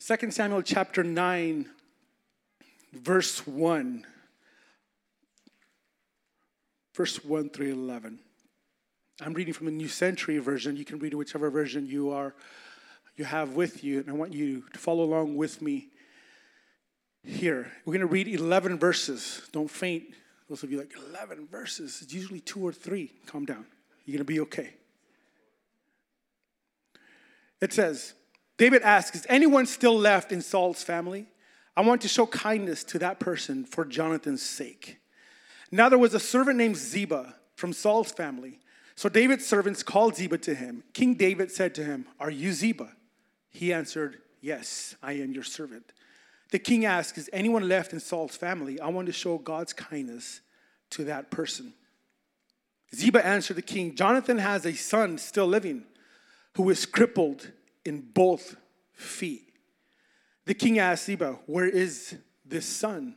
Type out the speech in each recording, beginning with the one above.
2 Samuel chapter 9, verse 1. Verse 1 through 11. I'm reading from the New Century version. You can read whichever version you are you have with you, and I want you to follow along with me here. We're going to read 11 verses. Don't faint. Those of you like 11 verses. It's usually two or three. Calm down. You're going to be okay. It says, David asks, Is anyone still left in Saul's family? I want to show kindness to that person for Jonathan's sake. Now there was a servant named Ziba from Saul's family. So David's servants called Ziba to him. King David said to him, Are you Ziba? He answered, Yes, I am your servant. The king asked, Is anyone left in Saul's family? I want to show God's kindness to that person. Ziba answered the king, Jonathan has a son still living who is crippled in both feet. The king asked Ziba, Where is this son?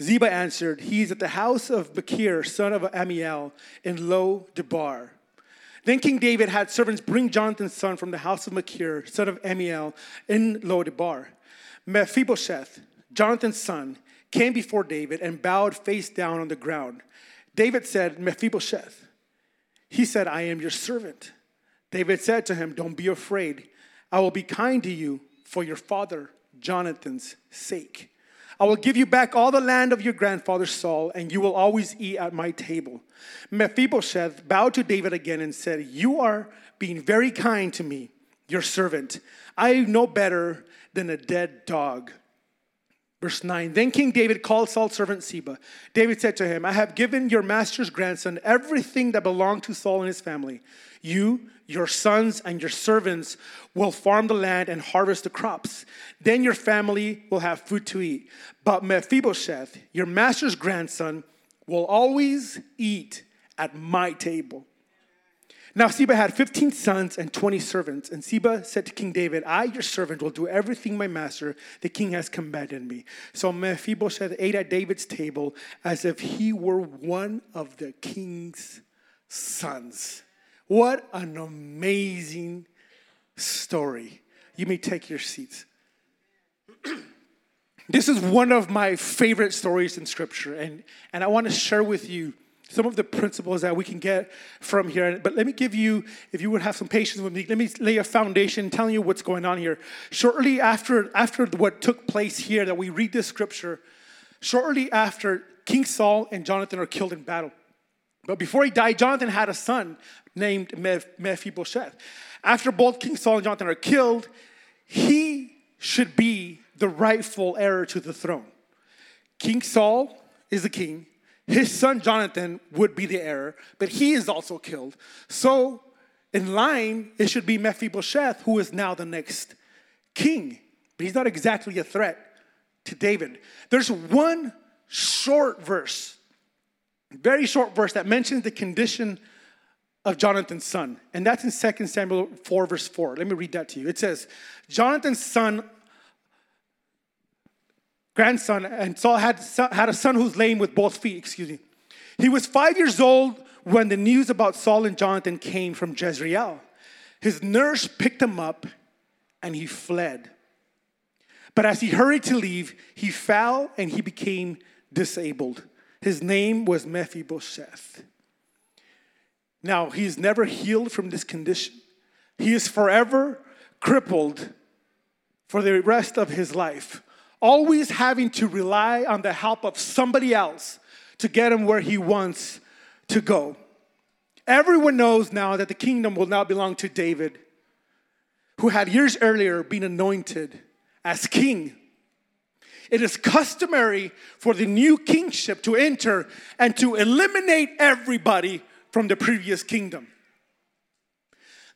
Ziba answered, He is at the house of Machir, son of Amiel, in Lo Debar. Then King David had servants bring Jonathan's son from the house of Machir, son of Amiel, in Lo Debar. Mephibosheth, Jonathan's son, came before David and bowed face down on the ground. David said, Mephibosheth. He said, I am your servant. David said to him, Don't be afraid. I will be kind to you for your father Jonathan's sake. I will give you back all the land of your grandfather Saul, and you will always eat at my table. Mephibosheth bowed to David again and said, You are being very kind to me, your servant. I know better than a dead dog. Verse 9 Then King David called Saul's servant Ziba. David said to him, I have given your master's grandson everything that belonged to Saul and his family. You, your sons, and your servants will farm the land and harvest the crops. Then your family will have food to eat. But Mephibosheth, your master's grandson, will always eat at my table. Now, Ziba had 15 sons and 20 servants. And Ziba said to King David, I, your servant, will do everything my master, the king, has commanded me. So Mephibosheth ate at David's table as if he were one of the king's sons. What an amazing story. You may take your seats. this is one of my favorite stories in Scripture, and, and I want to share with you some of the principles that we can get from here. But let me give you, if you would have some patience with me, let me lay a foundation telling you what's going on here. Shortly after, after what took place here, that we read this scripture, shortly after King Saul and Jonathan are killed in battle. But before he died, Jonathan had a son named Mephibosheth. After both King Saul and Jonathan are killed, he should be the rightful heir to the throne. King Saul is the king, his son Jonathan would be the heir, but he is also killed. So, in line, it should be Mephibosheth, who is now the next king. But he's not exactly a threat to David. There's one short verse, very short verse, that mentions the condition of Jonathan's son. And that's in 2 Samuel 4, verse 4. Let me read that to you. It says, Jonathan's son grandson, and Saul had, had a son who's lame with both feet, excuse me. He was five years old when the news about Saul and Jonathan came from Jezreel. His nurse picked him up and he fled. But as he hurried to leave, he fell and he became disabled. His name was Mephibosheth. Now, he's never healed from this condition. He is forever crippled for the rest of his life always having to rely on the help of somebody else to get him where he wants to go. Everyone knows now that the kingdom will now belong to David, who had years earlier been anointed as king. It is customary for the new kingship to enter and to eliminate everybody from the previous kingdom.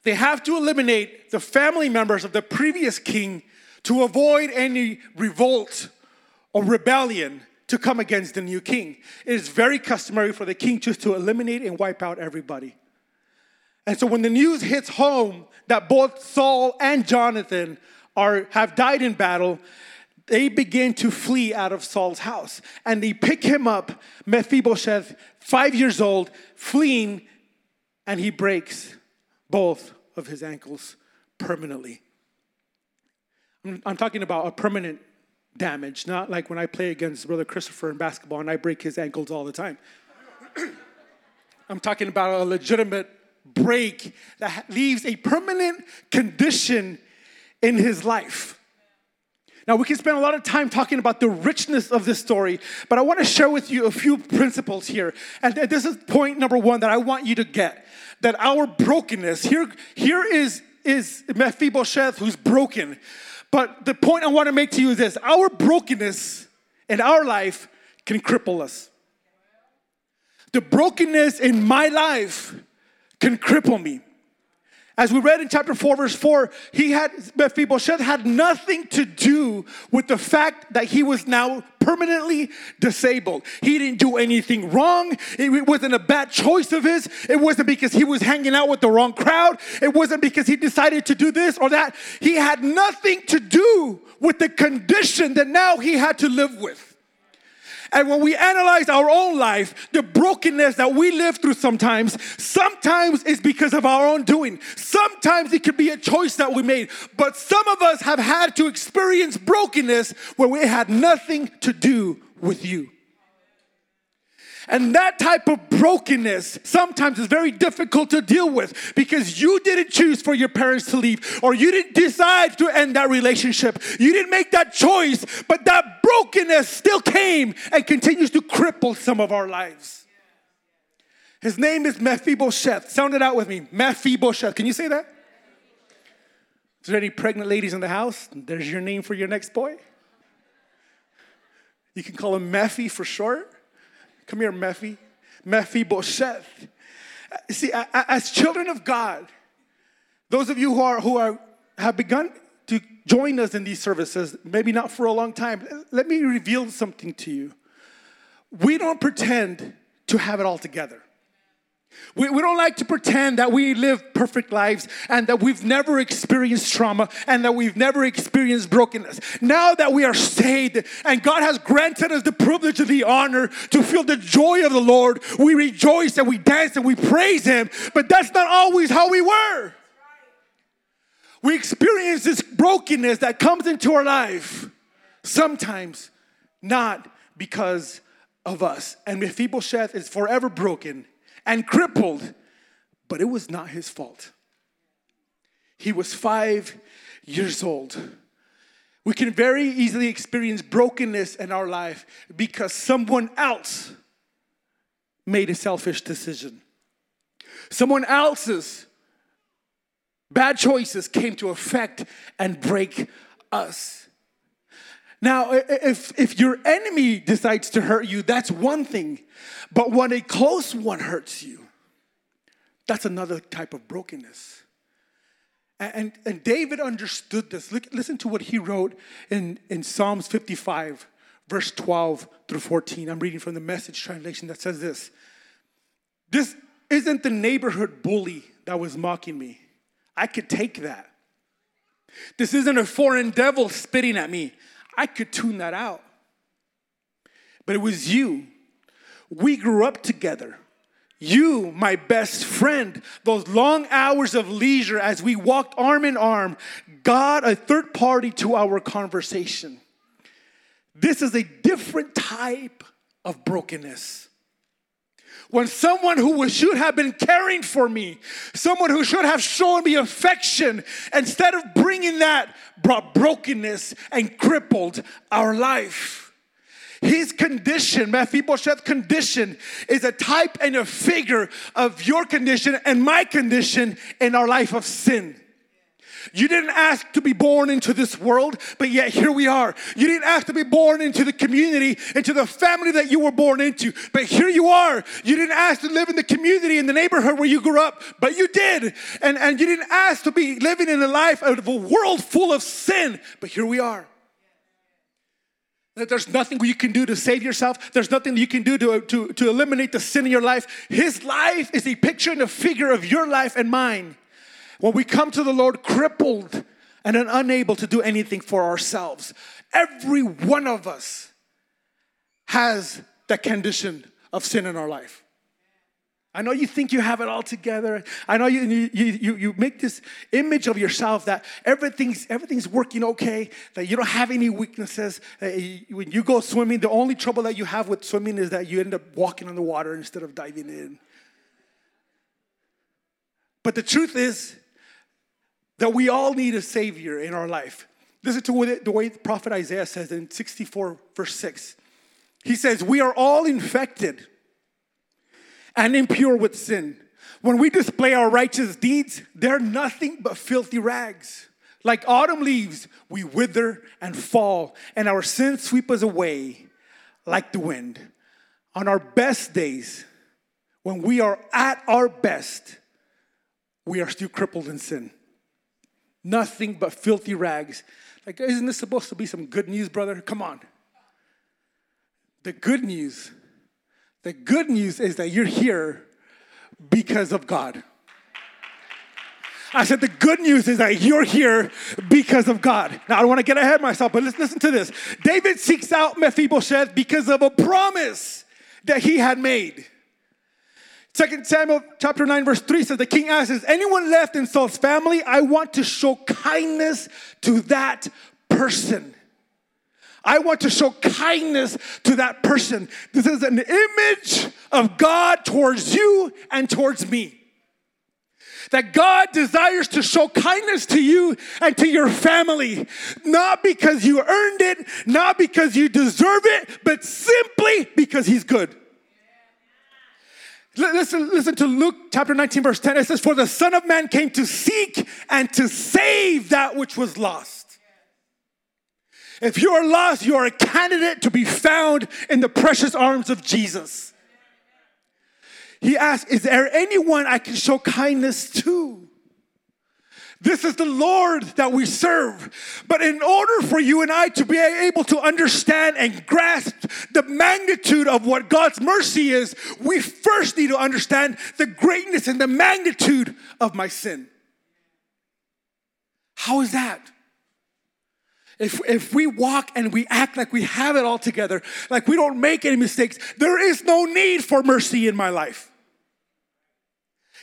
They have to eliminate the family members of the previous king to avoid any revolt or rebellion to come against the new king. It is very customary for the king just to eliminate and wipe out everybody. And so when the news hits home that both Saul and Jonathan are, have died in battle, they begin to flee out of Saul's house. And they pick him up, Mephibosheth, five years old, fleeing, and he breaks both of his ankles permanently. I'm, talking about a permanent damage, not like when I play against Brother Christopher in basketball and I break his ankles all the time. I'm talking about a legitimate break that leaves a permanent condition in his life. Now, we can spend a lot of time talking about the richness of this story, but I want to share with you a few principles here. And this is point number one that I want you to get that our brokenness, here, here is, is Mephibosheth who's broken. But the point I want to make to you is this our brokenness in our life can cripple us. The brokenness in my life can cripple me. As we read in chapter 4, verse 4, he had Mephibosheth had nothing to do with the fact that he was now permanently disabled. He didn't do anything wrong. It wasn't a bad choice of his. It wasn't because he was hanging out with the wrong crowd. It wasn't because he decided to do this or that. He had nothing to do with the condition that now he had to live with. And when we analyze our own life, the brokenness that we live through sometimes, sometimes is because of our own doing. Sometimes it could be a choice that we made. But some of us have had to experience brokenness where we had nothing to do with you. And that type of brokenness sometimes is very difficult to deal with because you didn't choose for your parents to leave or you didn't decide to end that relationship. You didn't make that choice, but that brokenness still came and continues to cripple some of our lives. His name is Mephibosheth. Sound it out with me. Mephibosheth. Can you say that? Is there any pregnant ladies in the house? There's your name for your next boy. You can call him Mephi for short. Come here, Mephi. Mephibosheth. See, as children of God, those of you who are who are have begun to join us in these services, maybe not for a long time, let me reveal something to you. We don't pretend to have it all together. We, we don't like to pretend that we live perfect lives and that we've never experienced trauma and that we've never experienced brokenness. Now that we are saved and God has granted us the privilege and the honor to feel the joy of the Lord, we rejoice and we dance and we praise Him, but that's not always how we were. We experience this brokenness that comes into our life, sometimes not because of us. And Mephibosheth is forever broken and crippled, but it was not his fault. He was five years old. We can very easily experience brokenness in our life because someone else made a selfish decision. Someone else's bad choices came to affect and break us. Now, if, if your enemy decides to hurt you, that's one thing. But when a close one hurts you, that's another type of brokenness. And, and, David understood this. Look, listen to what he wrote in, in Psalms 55, verse 12 through 14. I'm reading from the message translation that says this This isn't the neighborhood bully that was mocking me. I could take that. This isn't a foreign devil spitting at me. I could tune that out. But it was you. We grew up together. You, my best friend, those long hours of leisure as we walked arm in arm, got a third party to our conversation. This is a different type of brokenness. When someone who should have been caring for me, someone who should have shown me affection, instead of bringing that, brought brokenness and crippled our life. His condition, Mephibosheth's condition, is a type and a figure of your condition and my condition in our life of sin. You didn't ask to be born into this world, but yet here we are. You didn't ask to be born into the community, into the family that you were born into, but here you are. You didn't ask to live in the community, in the neighborhood where you grew up, but you did. And, and you didn't ask to be living in a life of a world full of sin, but here we are. That there's nothing you can do to save yourself. There's nothing you can do to, to, to eliminate the sin in your life. His life is a picture and a figure of your life and mine. When we come to the Lord crippled and unable to do anything for ourselves, every one of us has that condition of sin in our life. I know you think you have it all together. I know you, you, you, you make this image of yourself that everything's, everything's working okay, that you don't have any weaknesses. when you go swimming, the only trouble that you have with swimming is that you end up walking on the water instead of diving in. But the truth is that we all need a Savior in our life. Listen to the way the prophet Isaiah says in 64, verse 6. He says, We are all infected and impure with sin. When we display our righteous deeds, they're nothing but filthy rags. Like autumn leaves, we wither and fall, and our sins sweep us away like the wind. On our best days, when we are at our best, we are still crippled in sin. Nothing but filthy rags. Like, isn't this supposed to be some good news, brother? Come on. The good news the good news is that you're here because of God. I said, the good news is that you're here because of God. Now, I don't want to get ahead of myself, but let's listen to this. David seeks out Mephibosheth because of a promise that he had made. Second Samuel chapter 9, verse 3 says, The king asks, Is anyone left in Saul's family? I want to show kindness to that person. I want to show kindness to that person. This is an image of God towards you and towards me. That God desires to show kindness to you and to your family, not because you earned it, not because you deserve it, but simply because He's good. Listen, listen to Luke chapter 19, verse 10. It says, For the Son of Man came to seek and to save that which was lost. If you are lost, you are a candidate to be found in the precious arms of Jesus. He asked, Is there anyone I can show kindness to? This is the Lord that we serve. But in order for you and I to be able to understand and grasp the magnitude of what God's mercy is, we first need to understand the greatness and the magnitude of my sin. How is that? If, if we walk and we act like we have it all together, like we don't make any mistakes, there is no need for mercy in my life.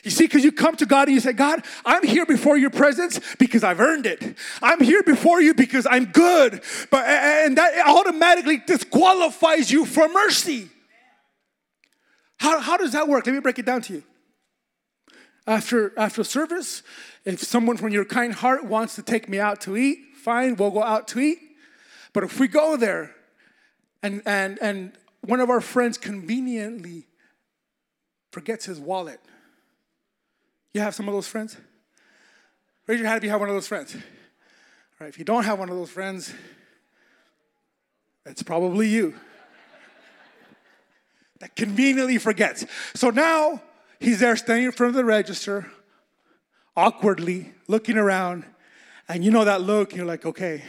You see, because you come to God and you say, God, I'm here before your presence because I've earned it. I'm here before you because I'm good. But and that automatically disqualifies you from mercy. How, how does that work? Let me break it down to you. After after service, if someone from your kind heart wants to take me out to eat, fine, we'll go out to eat. But if we go there and, and, and one of our friends conveniently forgets his wallet, you have some of those friends? Raise your hand if you have one of those friends. All right, if you don't have one of those friends, it's probably you that conveniently forgets. So now he's there standing in front of the register, awkwardly looking around, and you know that look, you're like, okay.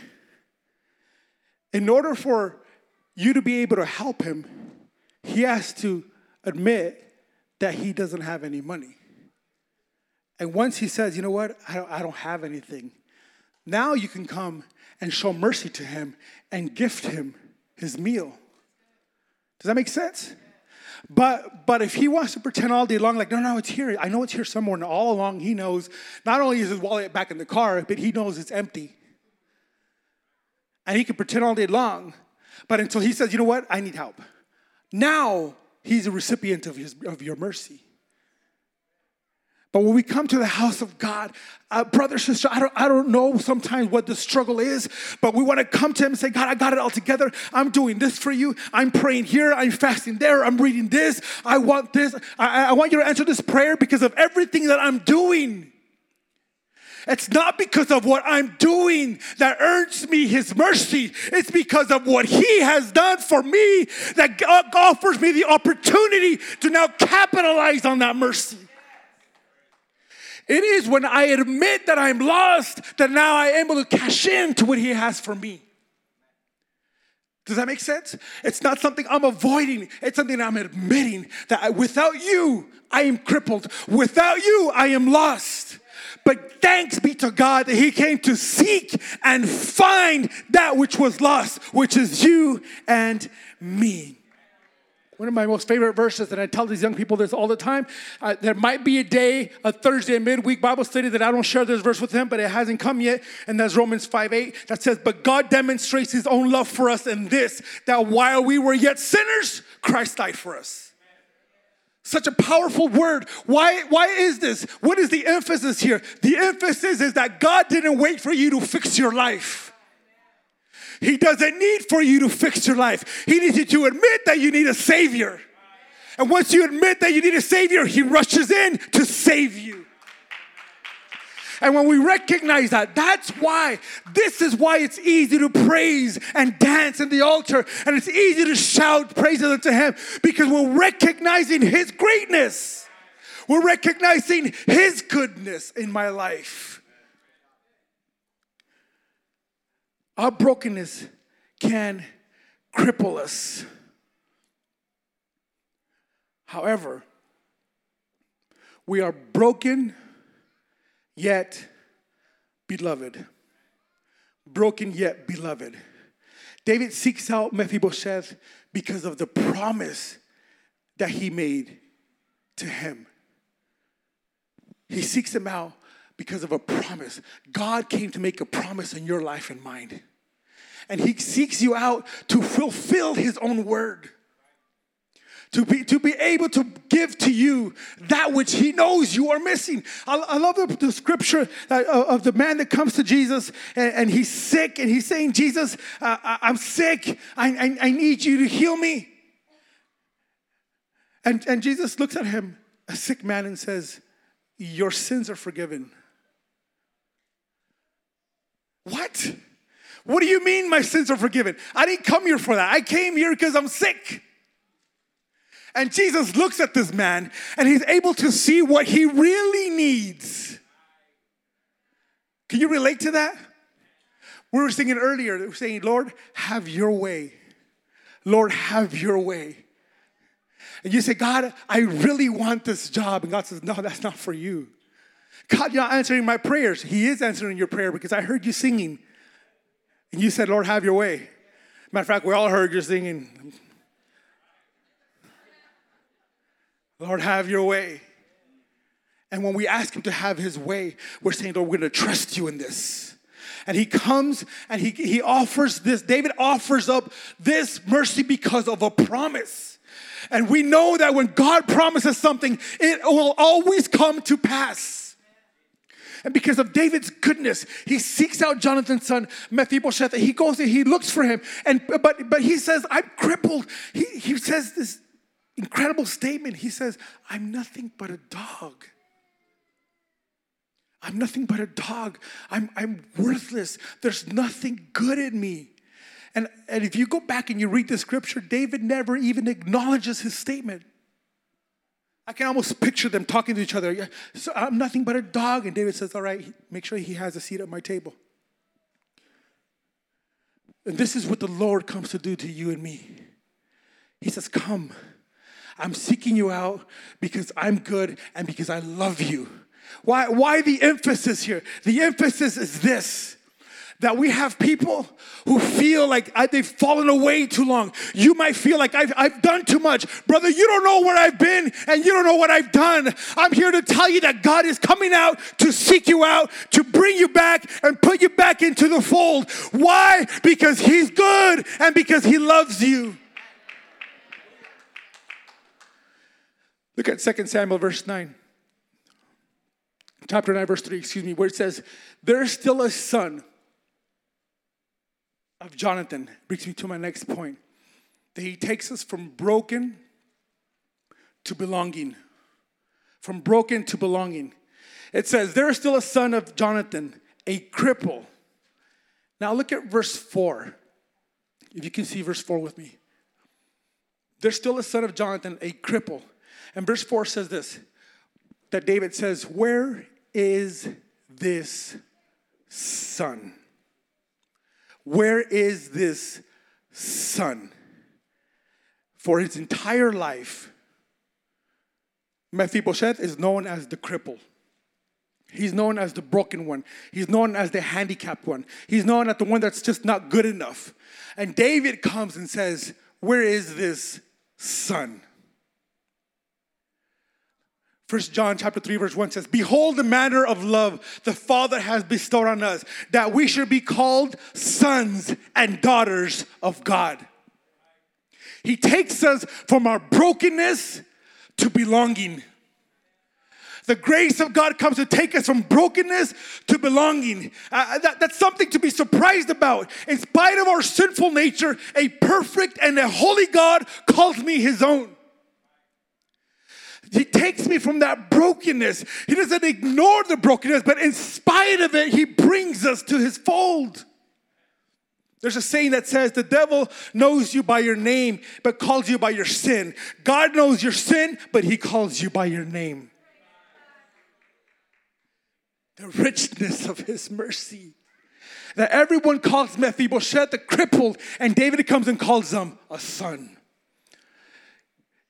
In order for you to be able to help him, he has to admit that he doesn't have any money. And once he says, you know what, I don't, I don't have anything, now you can come and show mercy to him and gift him his meal. Does that make sense? But but if he wants to pretend all day long, like, no, no, it's here. I know it's here somewhere. And all along he knows not only is his wallet back in the car, but he knows it's empty. And he can pretend all day long. But until he says, you know what, I need help. Now he's a recipient of, his, of your mercy. But when we come to the house of God, uh, brother, sister, I don't, I don't know sometimes what the struggle is, but we want to come to Him and say, God, I got it all together. I'm doing this for you. I'm praying here. I'm fasting there. I'm reading this. I want this. I, I want you to answer this prayer because of everything that I'm doing. It's not because of what I'm doing that earns me His mercy. It's because of what He has done for me that God offers me the opportunity to now capitalize on that mercy. It is when I admit that I'm lost that now I am able to cash in to what He has for me. Does that make sense? It's not something I'm avoiding. It's something I'm admitting that I, without you, I am crippled. Without you, I am lost. But thanks be to God that He came to seek and find that which was lost, which is you and me. One of my most favorite verses, and I tell these young people this all the time. Uh, there might be a day, a Thursday, midweek Bible study that I don't share this verse with them, but it hasn't come yet, and that's Romans 5 8 that says, But God demonstrates his own love for us in this, that while we were yet sinners, Christ died for us. Such a powerful word. Why, why is this? What is the emphasis here? The emphasis is that God didn't wait for you to fix your life. He doesn't need for you to fix your life. He needs you to admit that you need a Savior. And once you admit that you need a Savior, He rushes in to save you. And when we recognize that, that's why, this is why it's easy to praise and dance in the altar. And it's easy to shout praises unto Him because we're recognizing His greatness. We're recognizing His goodness in my life. Our brokenness can cripple us. However, we are broken yet beloved. Broken yet beloved. David seeks out Mephibosheth because of the promise that he made to him. He seeks him out because of a promise. God came to make a promise in your life and mine and he seeks you out to fulfill his own word. To be, to be able to give to you that which he knows you are missing. I, I love the, the scripture that, uh, of the man that comes to Jesus and, and he's sick and he's saying, Jesus, uh, I, am sick. I, I, I need you to heal me. And, and Jesus looks at him, a sick man, and says, Your sins are forgiven. What? What do you mean my sins are forgiven? I didn't come here for that. I came here because I'm sick. And Jesus looks at this man and he's able to see what he really needs. Can you relate to that? We were singing earlier, we were saying, Lord, have your way. Lord, have your way. And you say, God, I really want this job. And God says, No, that's not for you. God, you're not answering my prayers. He is answering your prayer because I heard you singing. And you said, Lord, have your way. Matter of fact, we all heard you singing, Lord, have your way. And when we ask Him to have His way, we're saying, Lord, we're going to trust you in this. And He comes and he, he offers this. David offers up this mercy because of a promise. And we know that when God promises something, it will always come to pass. And because of David's goodness, he seeks out Jonathan's son, Mephibosheth. He goes and he looks for him. And but but he says, I'm crippled. He, he says this incredible statement. He says, I'm nothing but a dog. I'm nothing but a dog. I'm, I'm worthless. There's nothing good in me. And, and if you go back and you read the scripture, David never even acknowledges his statement. I can almost picture them talking to each other. So I'm nothing but a dog. And David says, All right, make sure he has a seat at my table. And this is what the Lord comes to do to you and me. He says, Come. I'm seeking you out because I'm good and because I love you. Why, why the emphasis here? The emphasis is this that we have people who feel like uh, they've fallen away too long. You might feel like I've, I've done too much. Brother, you don't know where I've been and you don't know what I've done. I'm here to tell you that God is coming out to seek you out, to bring you back and put you back into the fold. Why? Because He's good and because He loves you. Look at 2 Samuel verse 9. Chapter 9, verse 3, excuse me, where it says, There's still a son of Jonathan brings me to my next point that he takes us from broken to belonging. From broken to belonging. It says, There is still a son of Jonathan, a cripple. Now look at verse 4. If you can see verse 4 with me. There's still a son of Jonathan, a cripple. And verse 4 says this that David says, Where is this son? Where is this son? For his entire life, Mephibosheth is known as the cripple. He's known as the broken one. He's known as the handicapped one. He's known as the one that's just not good enough. And David comes and says, Where is this son. First John chapter 3 verse 1 says, "Behold the manner of love the Father has bestowed on us, that we should be called sons and daughters of God." He takes us from our brokenness to belonging. The grace of God comes to take us from brokenness to belonging. Uh, that, that's something to be surprised about. In spite of our sinful nature, a perfect and a holy God calls me his own. He takes me from that brokenness. He doesn't ignore the brokenness, but in spite of it, he brings us to his fold. There's a saying that says the devil knows you by your name, but calls you by your sin. God knows your sin, but he calls you by your name the richness of his mercy. That everyone calls Mephibosheth the crippled, and David comes and calls him a son.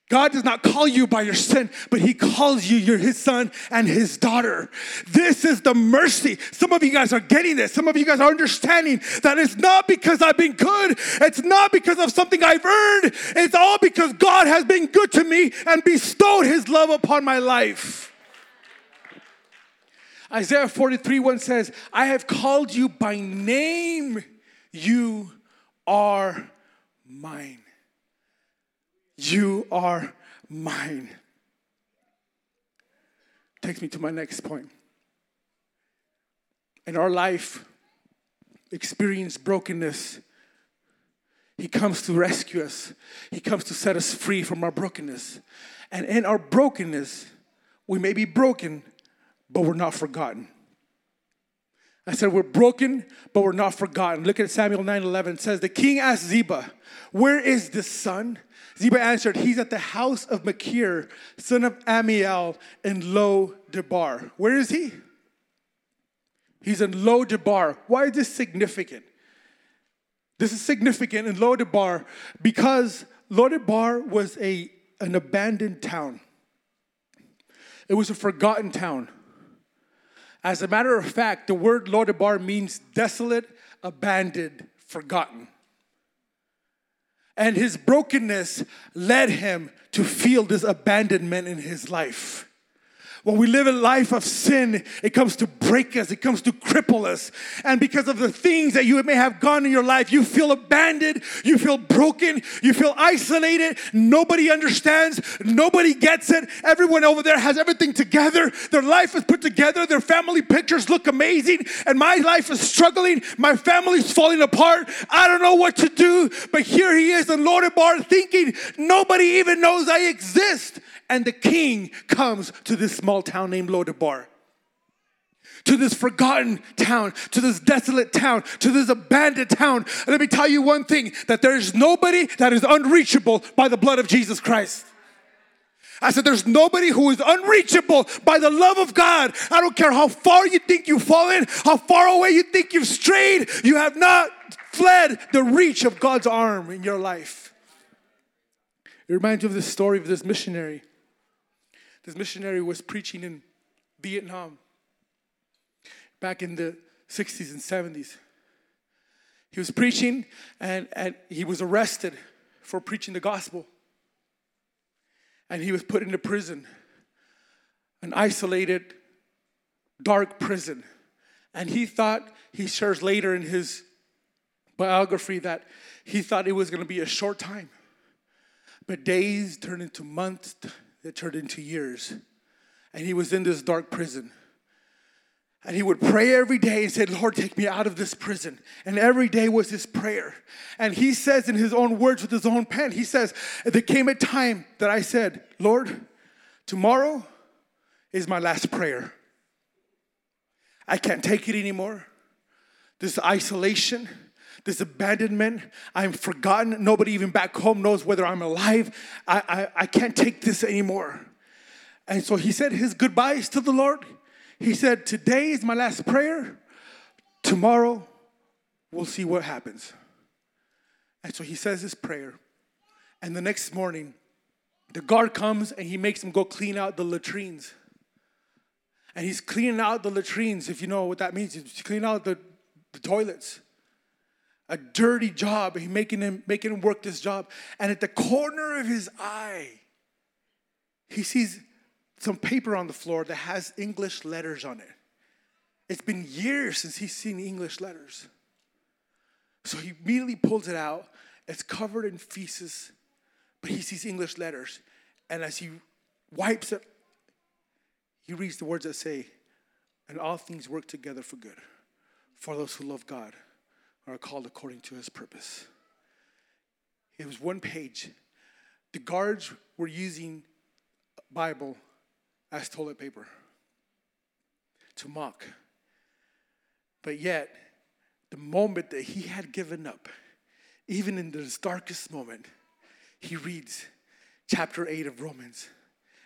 God does not call you by your sin, but He calls you, you're His son and His daughter. This is the mercy. Some of you guys are getting this. Some of you guys are understanding that it's not because I've been good, it's not because of something I've earned, it's all because God has been good to me and bestowed His love upon my life. Isaiah 43 1 says, I have called you by name. You are mine. You are mine. Takes me to my next point. In our life, experience brokenness. He comes to rescue us. He comes to set us free from our brokenness. And in our brokenness, we may be broken, but we're not forgotten. I said, We're broken, but we're not forgotten. Look at Samuel 9 11. It says, The king asked Ziba, Where is the son? Ziba answered, He's at the house of Machir, son of Amiel, in Lo Debar. Where is he? He's in Lo Debar. Why is this significant? This is significant in Lo Debar because Lo Debar was a, an abandoned town, it was a forgotten town. As a matter of fact, the word Lodabar means desolate, abandoned, forgotten. And his brokenness led him to feel this abandonment in his life. When we live a life of sin, it comes to break us, it comes to cripple us. And because of the things that you may have gone in your life, you feel abandoned, you feel broken, you feel isolated. Nobody understands, nobody gets it. Everyone over there has everything together. Their life is put together, their family pictures look amazing, and my life is struggling. My family's falling apart. I don't know what to do, but here he is in Lodabar thinking nobody even knows I exist and the king comes to this small town named Lodabar. To this forgotten town, to this desolate town, to this abandoned town. And let me tell you one thing that there is nobody that is unreachable by the blood of Jesus Christ. I said, There's nobody who is unreachable by the love of God. I don't care how far you think you've fallen, how far away you think you've strayed, you have not fled the reach of God's arm in your life. It reminds you of the story of this missionary this missionary was preaching in Vietnam back in the 60s and 70s. He was preaching and, and he was arrested for preaching the gospel. And he was put into prison, an isolated, dark prison. And he thought, he shares later in his biography, that he thought it was going to be a short time. But days turned into months, that turned into years. And he was in this dark prison. And he would pray every day and said, Lord, take me out of this prison. And every day was his prayer. And he says in his own words with his own pen, he says, There came a time that I said, Lord, tomorrow is my last prayer. I can't take it anymore. This isolation, this abandonment. I'm forgotten. Nobody even back home knows whether I'm alive. I, I, I can't take this anymore. And so he said his goodbyes to the Lord. He said, Today is my last prayer. Tomorrow, we'll see what happens. And so he says his prayer. And the next morning, the guard comes and he makes him go clean out the latrines. And he's cleaning out the latrines, if you know what that means. He's cleaning out the, the toilets. A dirty job. He making him making him work this job, and at the corner of his eye, he sees some paper on the floor that has English letters on it. It's been years since he's seen English letters. So he immediately pulls it out. It's covered in feces, but he sees English letters. And as he wipes it, he reads the words that say, And all things work together for good for those who love God are called according to his purpose. It was one page. The guards were using Bible as toilet paper to mock. But yet, the moment that he had given up, even in this darkest moment, he reads chapter 8 of Romans.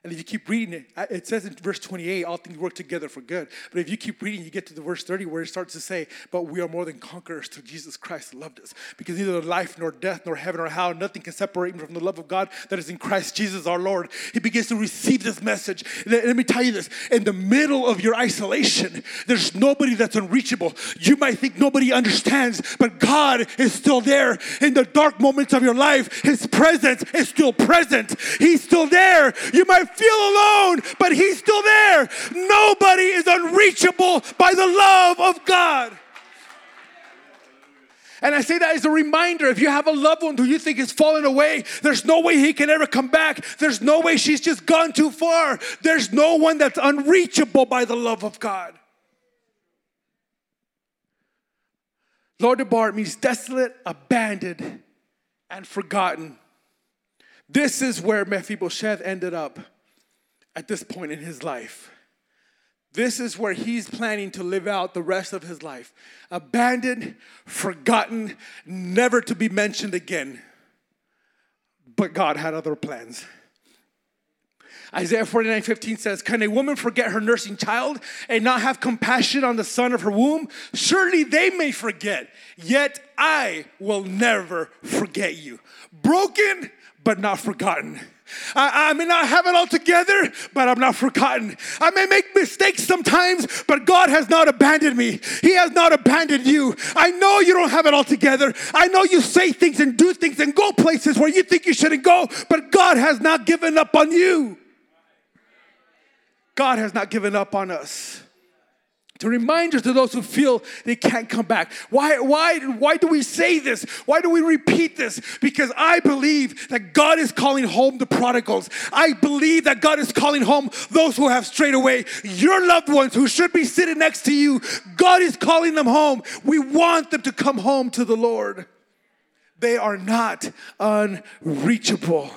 And if you keep reading it, it says in verse 28, all things work together for good. But if you keep reading, you get to the verse 30 where it starts to say, But we are more than conquerors through Jesus Christ who loved us. Because neither life, nor death, nor heaven, or hell, nothing can separate me from the love of God that is in Christ Jesus our Lord. He begins to receive this message. Let, let me tell you this in the middle of your isolation, there's nobody that's unreachable. You might think nobody understands, but God is still there. In the dark moments of your life, His presence is still present. He's still there. You might feel alone, but He's still there. Nobody is unreachable by the love of God. And I say that as a reminder if you have a loved one who you think is falling away, there's no way he can ever come back. There's no way she's just gone too far. There's no one that's unreachable by the love of God. Lo-debar means desolate, abandoned, and forgotten. This is where Mephibosheth ended up at this point in his life. This is where he's planning to live out the rest of his life. Abandoned, forgotten, never to be mentioned again. But God had other plans. Isaiah 49 15 says, Can a woman forget her nursing child and not have compassion on the son of her womb? Surely they may forget, yet I will never forget you. Broken, but not forgotten. I, I, may not have it all together, but I'm not forgotten. I may make mistakes sometimes, but God has not abandoned me. He has not abandoned you. I know you don't have it all together. I know you say things and do things and go places where you think you shouldn't go, but God has not given up on you. God has not given up on us to remind us to those who feel they can't come back. Why, why, why do we say this? Why do we repeat this? Because I believe that God is calling home the prodigals. I believe that God is calling home those who have strayed away. Your loved ones who should be sitting next to you, God is calling them home. We want them to come home to the Lord. They are not unreachable.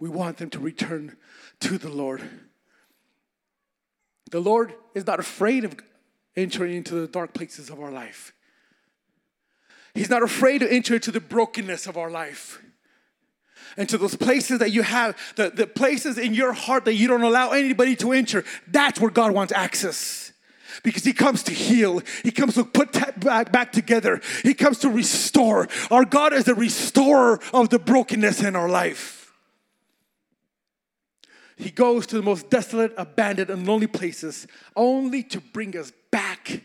We want them to return to the Lord. The Lord is not afraid of entering into the dark places of our life. He's not afraid to enter into the brokenness of our life. And to those places that you have, the, the places in your heart that you don't allow anybody to enter, that's where God wants access. Because he comes to heal. He comes to put back, back together. He comes to restore. Our God is the restorer of the brokenness in our life. He goes to the most desolate, abandoned, and lonely places only to bring us back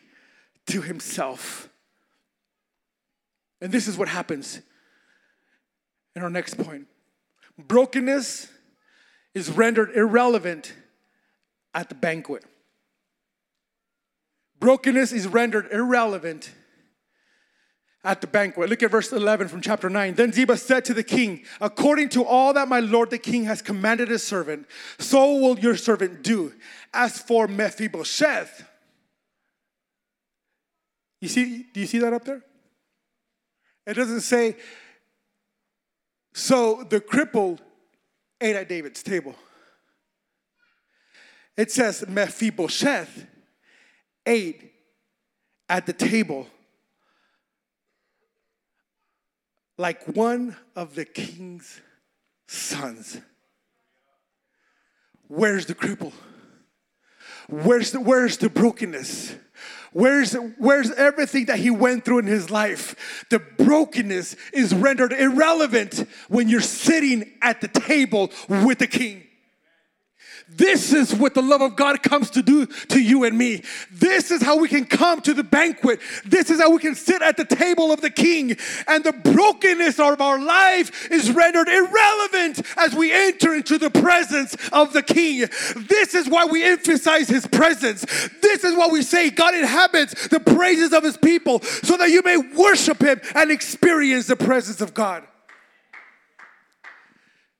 to Himself. And this is what happens in our next point brokenness is rendered irrelevant at the banquet. Brokenness is rendered irrelevant at the banquet. Look at verse 11 from chapter 9. Then Ziba said to the king, According to all that my lord the king has commanded his servant, so will your servant do. As for Mephibosheth, you see, do you see that up there? It doesn't say, so the crippled ate at David's table. It says Mephibosheth ate at the table like one of the king's sons. Where's the cripple? Where's the, where's the brokenness? Where's, where's everything that he went through in his life? The brokenness is rendered irrelevant when you're sitting at the table with the king. This is what the love of God comes to do to you and me. This is how we can come to the banquet. This is how we can sit at the table of the King. And the brokenness of our life is rendered irrelevant as we enter into the presence of the King. This is why we emphasize His presence. This is why we say God inhabits the praises of His people so that you may worship Him and experience the presence of God.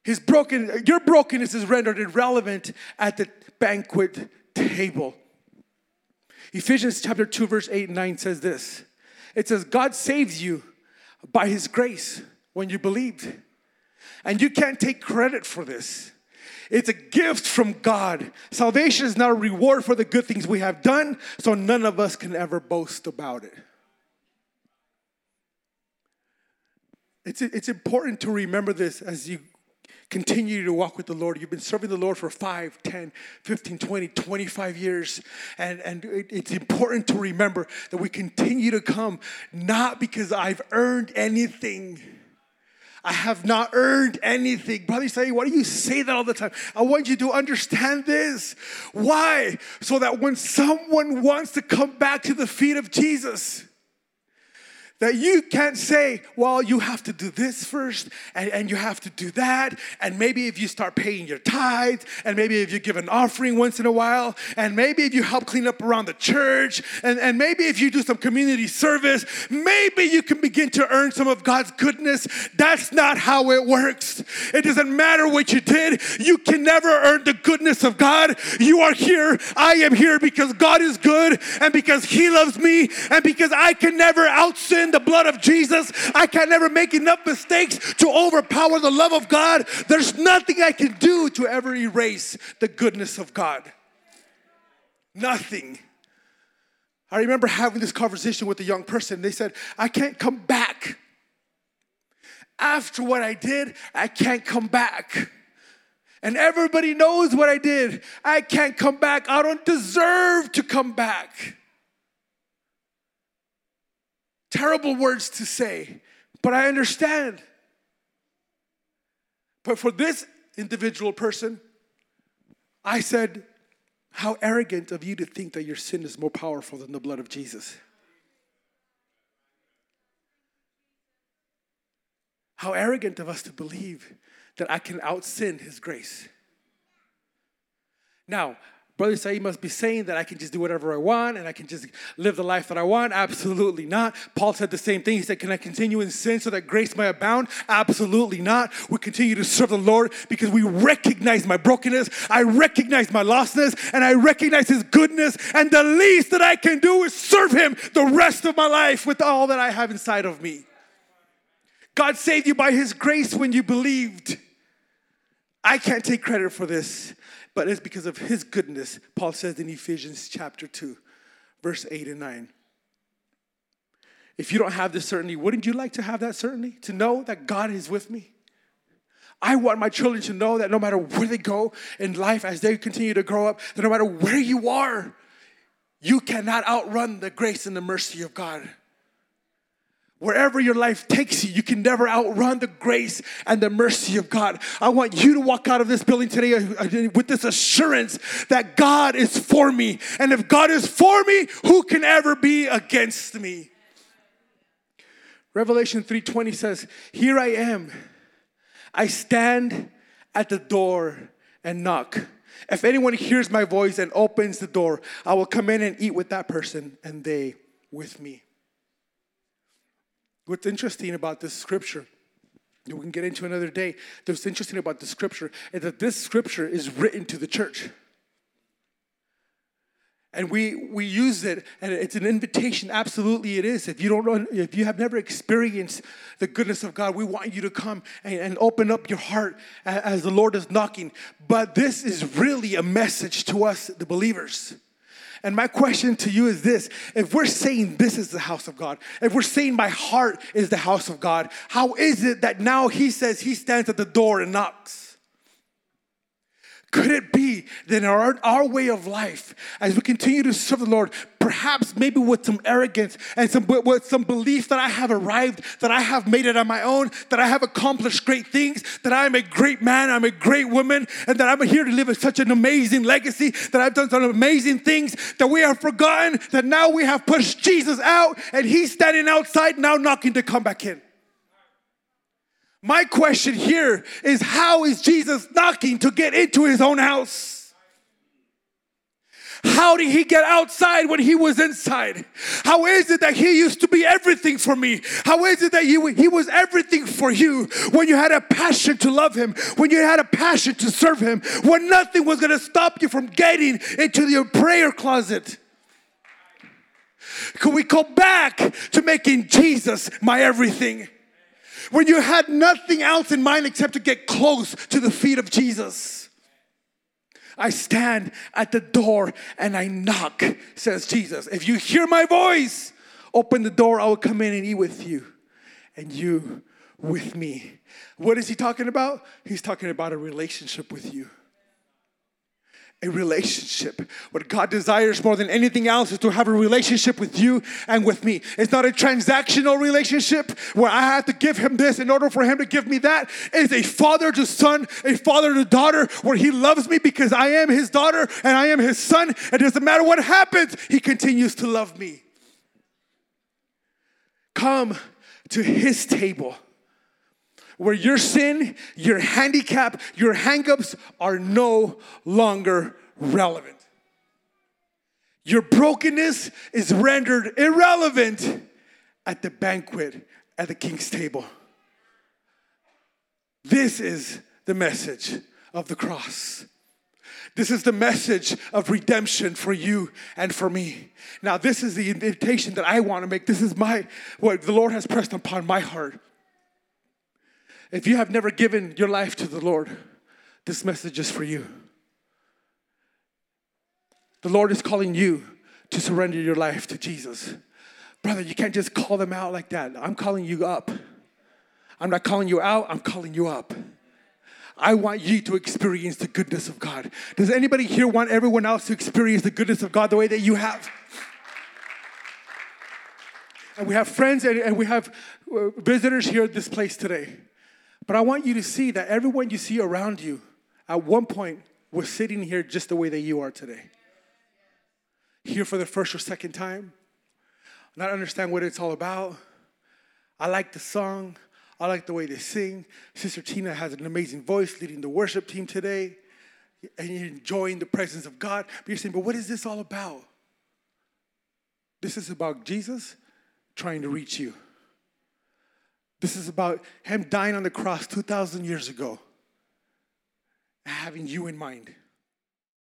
His broken, your brokenness is rendered irrelevant at the banquet table. Ephesians chapter 2, verse 8 and 9 says this. It says, God saves you by his grace when you believed. And you can't take credit for this. It's a gift from God. Salvation is not a reward for the good things we have done, so none of us can ever boast about it. It's, it's important to remember this as you continue to walk with the Lord. You've been serving the Lord for 5, 10, 15, 20, 25 years. And, and it, it's important to remember that we continue to come not because I've earned anything. I have not earned anything. Brother, say, why do you say that all the time? I want you to understand this. Why? So that when someone wants to come back to the feet of Jesus, that you can't say, well, you have to do this first, and, and you have to do that, and maybe if you start paying your tithes, and maybe if you give an offering once in a while, and maybe if you help clean up around the church, and, and maybe if you do some community service, maybe you can begin to earn some of God's goodness. That's not how it works. It doesn't matter what you did, you can never earn the goodness of God. You are here, I am here because God is good, and because He loves me, and because I can never out sin the blood of Jesus. I can never make enough mistakes to overpower the love of God. There's nothing I can do to ever erase the goodness of God. Nothing. I remember having this conversation with a young person. They said, I can't come back. After what I did, I can't come back. And everybody knows what I did. I can't come back. I don't deserve to come back. Terrible words to say, but I understand. But for this individual person, I said, How arrogant of you to think that your sin is more powerful than the blood of Jesus. How arrogant of us to believe that I can out sin His grace. Now, Brother Saeed must be saying that I can just do whatever I want and I can just live the life that I want. Absolutely not. Paul said the same thing. He said, Can I continue in sin so that grace may abound? Absolutely not. We continue to serve the Lord because we recognize my brokenness, I recognize my lostness, and I recognize His goodness. And the least that I can do is serve Him the rest of my life with all that I have inside of me. God saved you by His grace when you believed. I can't take credit for this but it's because of his goodness, Paul says in Ephesians chapter 2, verse 8 and 9. If you don't have this certainty, wouldn't you like to have that certainty? To know that God is with me? I want my children to know that no matter where they go in life, as they continue to grow up, that no matter where you are, you cannot outrun the grace and the mercy of God. Wherever your life takes you, you can never outrun the grace and the mercy of God. I want you to walk out of this building today uh, with this assurance that God is for me. And if God is for me, who can ever be against me? Revelation 3:20 says, "Here I am. I stand at the door and knock. If anyone hears my voice and opens the door, I will come in and eat with that person and they with me." What's interesting about this scripture, we can get into another day. What's interesting about the scripture is that this scripture is written to the church. And we, we use it, and it's an invitation. Absolutely, it is. If you don't if you have never experienced the goodness of God, we want you to come and, and open up your heart as the Lord is knocking. But this is really a message to us, the believers. And my question to you is this if we're saying this is the house of God, if we're saying my heart is the house of God, how is it that now He says He stands at the door and knocks? Could it be that our, our way of life, as we continue to serve the Lord, perhaps maybe with some arrogance and some with some belief that I have arrived, that I have made it on my own, that I have accomplished great things, that I am a great man, I'm a great woman, and that I'm here to live such an amazing legacy, that I've done some amazing things, that we have forgotten that now we have pushed Jesus out and he's standing outside now knocking to come back in. My question here is how is Jesus knocking to get into his own house? How did he get outside when he was inside? How is it that he used to be everything for me? How is it that he, he was everything for you when you had a passion to love him, when you had a passion to serve him, when nothing was going to stop you from getting into your prayer closet? Could we go back to making Jesus my everything? When you had nothing else in mind except to get close to the feet of Jesus. I stand at the door and I knock, says Jesus. If you hear my voice, open the door, I will come in and eat with you, and you with me. What is he talking about? He's talking about a relationship with you a relationship. What God desires more than anything else is to have a relationship with you and with me. It's not a transactional relationship where I have to give him this in order for him to give me that. It's a father to son, a father to daughter, where he loves me because I am his daughter and I am his son. It doesn't matter what happens, he continues to love me. Come to his table where your sin, your handicap, your hangups are no longer relevant. Your brokenness is rendered irrelevant at the banquet at the king's table. This is the message of the cross. This is the message of redemption for you and for me. Now, this is the invitation that I want to make. This is my what the Lord has pressed upon my heart. If you have never given your life to the Lord, this message is for you. The Lord is calling you to surrender your life to Jesus. Brother, you can't just call them out like that. I'm calling you up. I'm not calling you out, I'm calling you up. I want you to experience the goodness of God. Does anybody here want everyone else to experience the goodness of God the way that you have? And we have friends and, and we have uh, visitors here at this place today. But I want you to see that everyone you see around you at one point was sitting here just the way that you are today. Here for the first or second time, not understand what it's all about. I like the song. I like the way they sing. Sister Tina has an amazing voice leading the worship team today. And you're enjoying the presence of God. But you're saying, but what is this all about? This is about Jesus trying to reach you. This is about Him dying on the cross 2,000 years ago, having you in mind.